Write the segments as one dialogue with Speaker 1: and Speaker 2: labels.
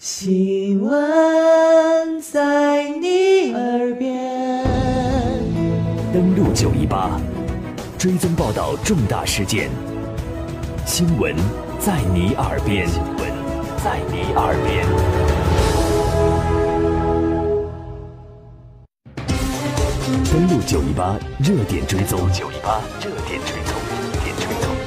Speaker 1: 新闻在你耳边，
Speaker 2: 登录九一八，追踪报道重大事件。新闻在你耳边，新闻在你耳边。登录九一八热点追踪，九一八热点追踪，热点追踪。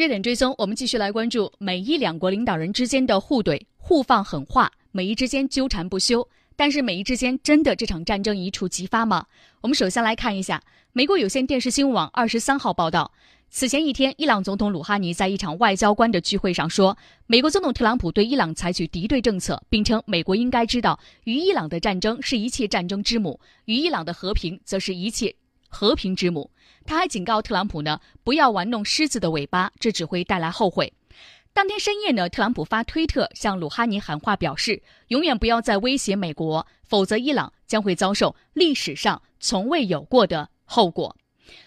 Speaker 3: 热点追踪，我们继续来关注美伊两国领导人之间的互怼、互放狠话，美伊之间纠缠不休。但是美伊之间真的这场战争一触即发吗？我们首先来看一下美国有线电视新闻网二十三号报道。此前一天，伊朗总统鲁哈尼在一场外交官的聚会上说，美国总统特朗普对伊朗采取敌对政策，并称美国应该知道，与伊朗的战争是一切战争之母，与伊朗的和平则是一切和平之母。他还警告特朗普呢，不要玩弄狮子的尾巴，这只会带来后悔。当天深夜呢，特朗普发推特向鲁哈尼喊话，表示永远不要再威胁美国，否则伊朗将会遭受历史上从未有过的后果。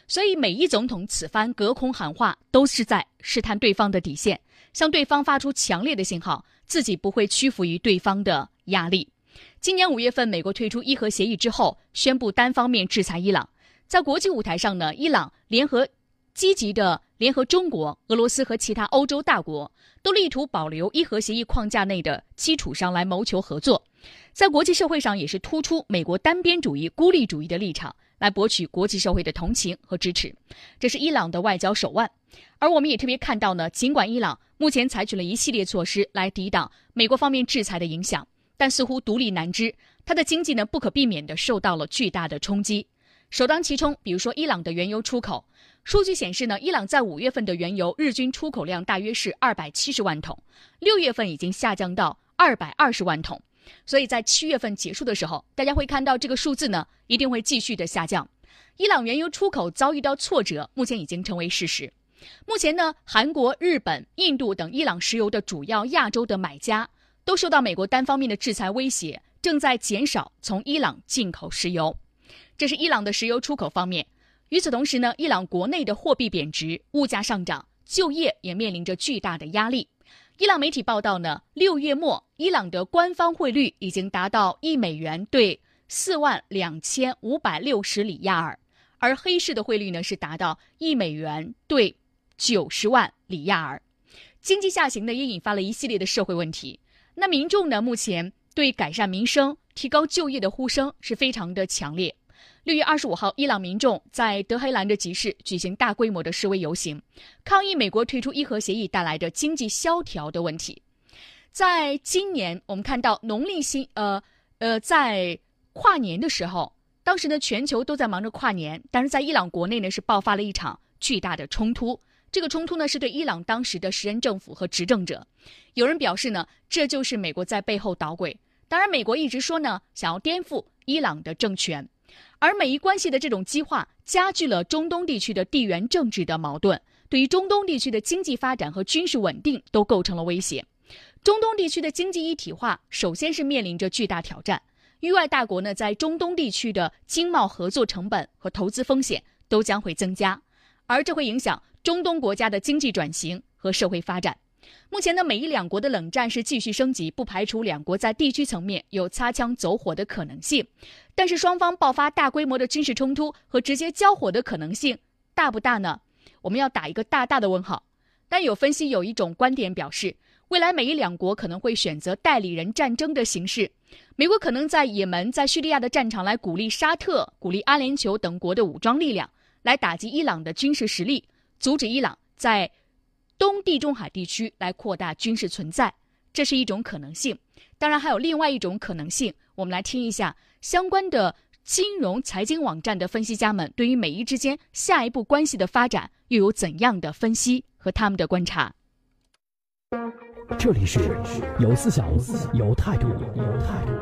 Speaker 3: 所以，美伊总统此番隔空喊话，都是在试探对方的底线，向对方发出强烈的信号，自己不会屈服于对方的压力。今年五月份，美国退出伊核协议之后，宣布单方面制裁伊朗。在国际舞台上呢，伊朗联合积极的联合中国、俄罗斯和其他欧洲大国，都力图保留伊核协议框架内的基础上来谋求合作。在国际社会上，也是突出美国单边主义、孤立主义的立场。来博取国际社会的同情和支持，这是伊朗的外交手腕。而我们也特别看到呢，尽管伊朗目前采取了一系列措施来抵挡美国方面制裁的影响，但似乎独立难支，它的经济呢不可避免地受到了巨大的冲击。首当其冲，比如说伊朗的原油出口，数据显示呢，伊朗在五月份的原油日均出口量大约是二百七十万桶，六月份已经下降到二百二十万桶。所以在七月份结束的时候，大家会看到这个数字呢，一定会继续的下降。伊朗原油出口遭遇到挫折，目前已经成为事实。目前呢，韩国、日本、印度等伊朗石油的主要亚洲的买家都受到美国单方面的制裁威胁，正在减少从伊朗进口石油。这是伊朗的石油出口方面。与此同时呢，伊朗国内的货币贬值，物价上涨，就业也面临着巨大的压力。伊朗媒体报道呢，六月末，伊朗的官方汇率已经达到一美元兑四万两千五百六十里亚尔，而黑市的汇率呢是达到一美元兑九十万里亚尔。经济下行呢也引发了一系列的社会问题。那民众呢目前对改善民生、提高就业的呼声是非常的强烈。六月二十五号，伊朗民众在德黑兰的集市举行大规模的示威游行，抗议美国退出伊核协议带来的经济萧条的问题。在今年，我们看到农历新呃呃，在跨年的时候，当时呢全球都在忙着跨年，但是在伊朗国内呢是爆发了一场巨大的冲突。这个冲突呢是对伊朗当时的时任政府和执政者，有人表示呢这就是美国在背后捣鬼。当然，美国一直说呢想要颠覆伊朗的政权。而美伊关系的这种激化，加剧了中东地区的地缘政治的矛盾，对于中东地区的经济发展和军事稳定都构成了威胁。中东地区的经济一体化，首先是面临着巨大挑战。域外大国呢，在中东地区的经贸合作成本和投资风险都将会增加，而这会影响中东国家的经济转型和社会发展。目前呢，美伊两国的冷战是继续升级，不排除两国在地区层面有擦枪走火的可能性。但是双方爆发大规模的军事冲突和直接交火的可能性大不大呢？我们要打一个大大的问号。但有分析有一种观点表示，未来美伊两国可能会选择代理人战争的形式，美国可能在也门、在叙利亚的战场来鼓励沙特、鼓励阿联酋等国的武装力量，来打击伊朗的军事实力，阻止伊朗在。东地中海地区来扩大军事存在，这是一种可能性。当然，还有另外一种可能性。我们来听一下相关的金融财经网站的分析家们对于美伊之间下一步关系的发展又有怎样的分析和他们的观察。
Speaker 2: 这里是有思想、有态度、有态度。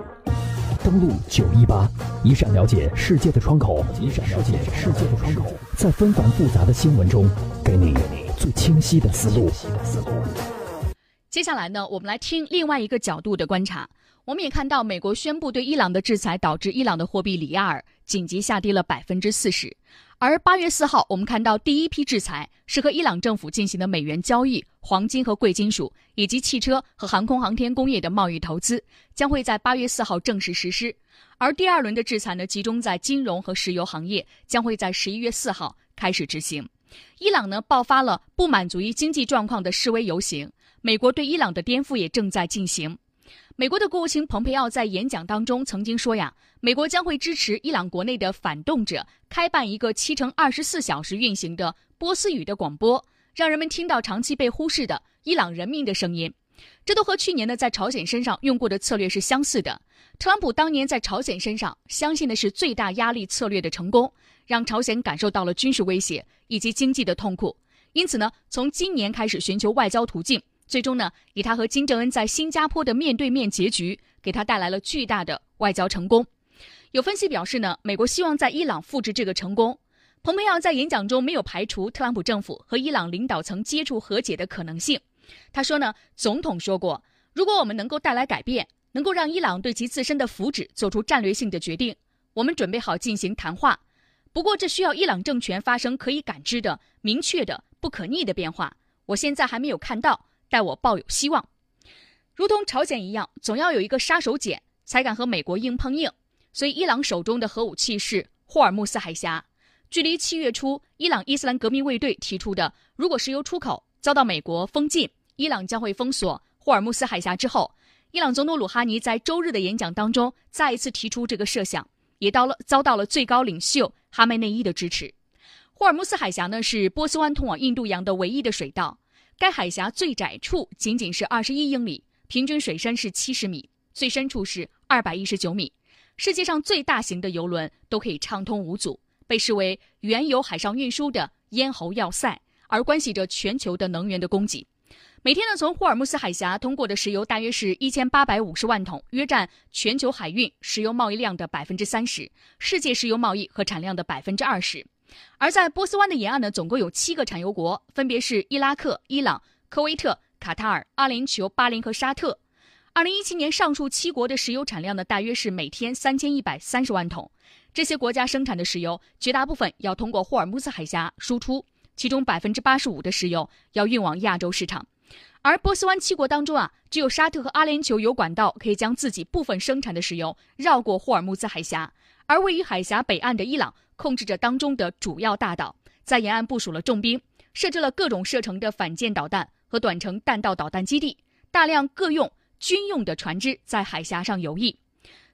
Speaker 2: 登录九一八，一扇了解世界的窗口，一扇了解世界的窗口，在纷繁复杂的新闻中，给你最清晰的思路。
Speaker 3: 接下来呢，我们来听另外一个角度的观察。我们也看到，美国宣布对伊朗的制裁，导致伊朗的货币里亚尔紧急下跌了百分之四十。而八月四号，我们看到第一批制裁是和伊朗政府进行的美元交易、黄金和贵金属以及汽车和航空航天工业的贸易投资，将会在八月四号正式实施。而第二轮的制裁呢，集中在金融和石油行业，将会在十一月四号开始执行。伊朗呢，爆发了不满足于经济状况的示威游行，美国对伊朗的颠覆也正在进行。美国的国务卿蓬佩奥在演讲当中曾经说呀，美国将会支持伊朗国内的反动者开办一个七乘二十四小时运行的波斯语的广播，让人们听到长期被忽视的伊朗人民的声音。这都和去年呢在朝鲜身上用过的策略是相似的。特朗普当年在朝鲜身上相信的是最大压力策略的成功，让朝鲜感受到了军事威胁以及经济的痛苦。因此呢，从今年开始寻求外交途径。最终呢，以他和金正恩在新加坡的面对面结局，给他带来了巨大的外交成功。有分析表示呢，美国希望在伊朗复制这个成功。蓬佩奥在演讲中没有排除特朗普政府和伊朗领导层接触和解的可能性。他说呢，总统说过，如果我们能够带来改变，能够让伊朗对其自身的福祉做出战略性的决定，我们准备好进行谈话。不过，这需要伊朗政权发生可以感知的、明确的、不可逆的变化。我现在还没有看到。待我抱有希望，如同朝鲜一样，总要有一个杀手锏才敢和美国硬碰硬。所以，伊朗手中的核武器是霍尔木斯海峡。距离七月初伊朗伊斯兰革命卫队提出的如果石油出口遭到美国封禁，伊朗将会封锁霍尔木斯海峡之后，伊朗总统鲁哈尼在周日的演讲当中再一次提出这个设想，也到了遭到了最高领袖哈梅内伊的支持。霍尔木斯海峡呢，是波斯湾通往印度洋的唯一的水道。该海峡最窄处仅仅是二十一英里，平均水深是七十米，最深处是二百一十九米。世界上最大型的游轮都可以畅通无阻，被视为原油海上运输的咽喉要塞，而关系着全球的能源的供给。每天呢，从霍尔木斯海峡通过的石油大约是一千八百五十万桶，约占全球海运石油贸易量的百分之三十，世界石油贸易和产量的百分之二十。而在波斯湾的沿岸呢，总共有七个产油国，分别是伊拉克、伊朗、科威特、卡塔尔、阿联酋、巴林和沙特。二零一七年，上述七国的石油产量呢，大约是每天三千一百三十万桶。这些国家生产的石油，绝大部分要通过霍尔木兹海峡输出，其中百分之八十五的石油要运往亚洲市场。而波斯湾七国当中啊，只有沙特和阿联酋有管道可以将自己部分生产的石油绕过霍尔木兹海峡，而位于海峡北岸的伊朗。控制着当中的主要大岛，在沿岸部署了重兵，设置了各种射程的反舰导弹和短程弹道导弹基地，大量各用军用的船只在海峡上游弋。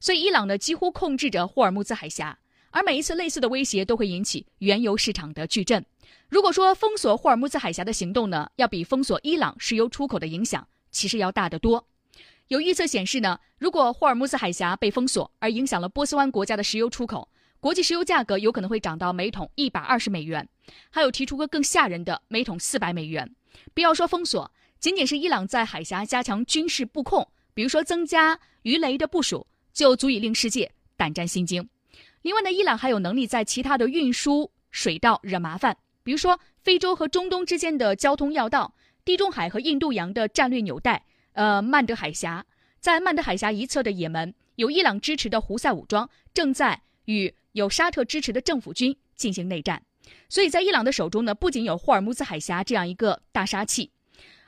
Speaker 3: 所以，伊朗呢几乎控制着霍尔木兹海峡，而每一次类似的威胁都会引起原油市场的巨震。如果说封锁霍尔木兹海峡的行动呢，要比封锁伊朗石油出口的影响其实要大得多。有预测显示呢，如果霍尔木兹海峡被封锁，而影响了波斯湾国家的石油出口。国际石油价格有可能会涨到每桶一百二十美元，还有提出个更吓人的每桶四百美元。不要说封锁，仅仅是伊朗在海峡加强军事布控，比如说增加鱼雷的部署，就足以令世界胆战心惊。另外呢，伊朗还有能力在其他的运输水道惹麻烦，比如说非洲和中东之间的交通要道、地中海和印度洋的战略纽带，呃，曼德海峡。在曼德海峡一侧的也门，有伊朗支持的胡塞武装正在与。有沙特支持的政府军进行内战，所以在伊朗的手中呢，不仅有霍尔木兹海峡这样一个大杀器，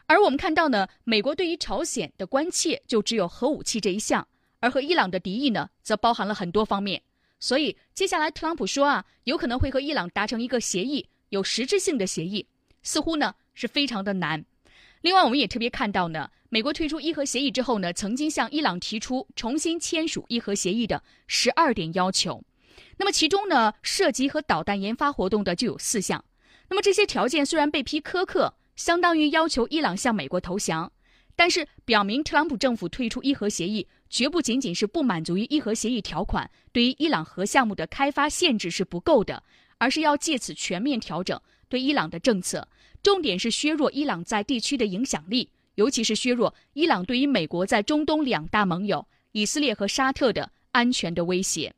Speaker 3: 而我们看到呢，美国对于朝鲜的关切就只有核武器这一项，而和伊朗的敌意呢，则包含了很多方面。所以接下来特朗普说啊，有可能会和伊朗达成一个协议，有实质性的协议，似乎呢是非常的难。另外，我们也特别看到呢，美国退出伊核协议之后呢，曾经向伊朗提出重新签署伊核协议的十二点要求。那么其中呢，涉及和导弹研发活动的就有四项。那么这些条件虽然被批苛刻，相当于要求伊朗向美国投降，但是表明特朗普政府退出伊核协议，绝不仅仅是不满足于伊核协议条款对于伊朗核项目的开发限制是不够的，而是要借此全面调整对伊朗的政策，重点是削弱伊朗在地区的影响力，尤其是削弱伊朗对于美国在中东两大盟友以色列和沙特的安全的威胁。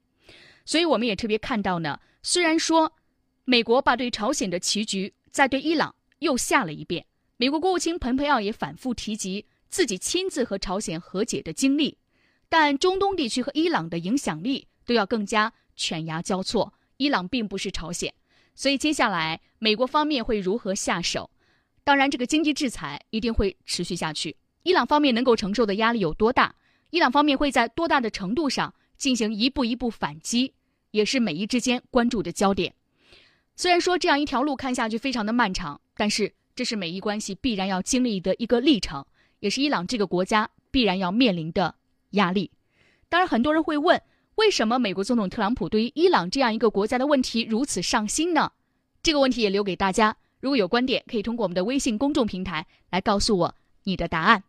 Speaker 3: 所以我们也特别看到呢，虽然说美国把对朝鲜的棋局在对伊朗又下了一遍，美国国务卿蓬佩奥也反复提及自己亲自和朝鲜和解的经历，但中东地区和伊朗的影响力都要更加犬牙交错。伊朗并不是朝鲜，所以接下来美国方面会如何下手？当然，这个经济制裁一定会持续下去。伊朗方面能够承受的压力有多大？伊朗方面会在多大的程度上进行一步一步反击，也是美伊之间关注的焦点。虽然说这样一条路看下去非常的漫长，但是这是美伊关系必然要经历的一个历程，也是伊朗这个国家必然要面临的压力。当然，很多人会问，为什么美国总统特朗普对于伊朗这样一个国家的问题如此上心呢？这个问题也留给大家。如果有观点，可以通过我们的微信公众平台来告诉我你的答案。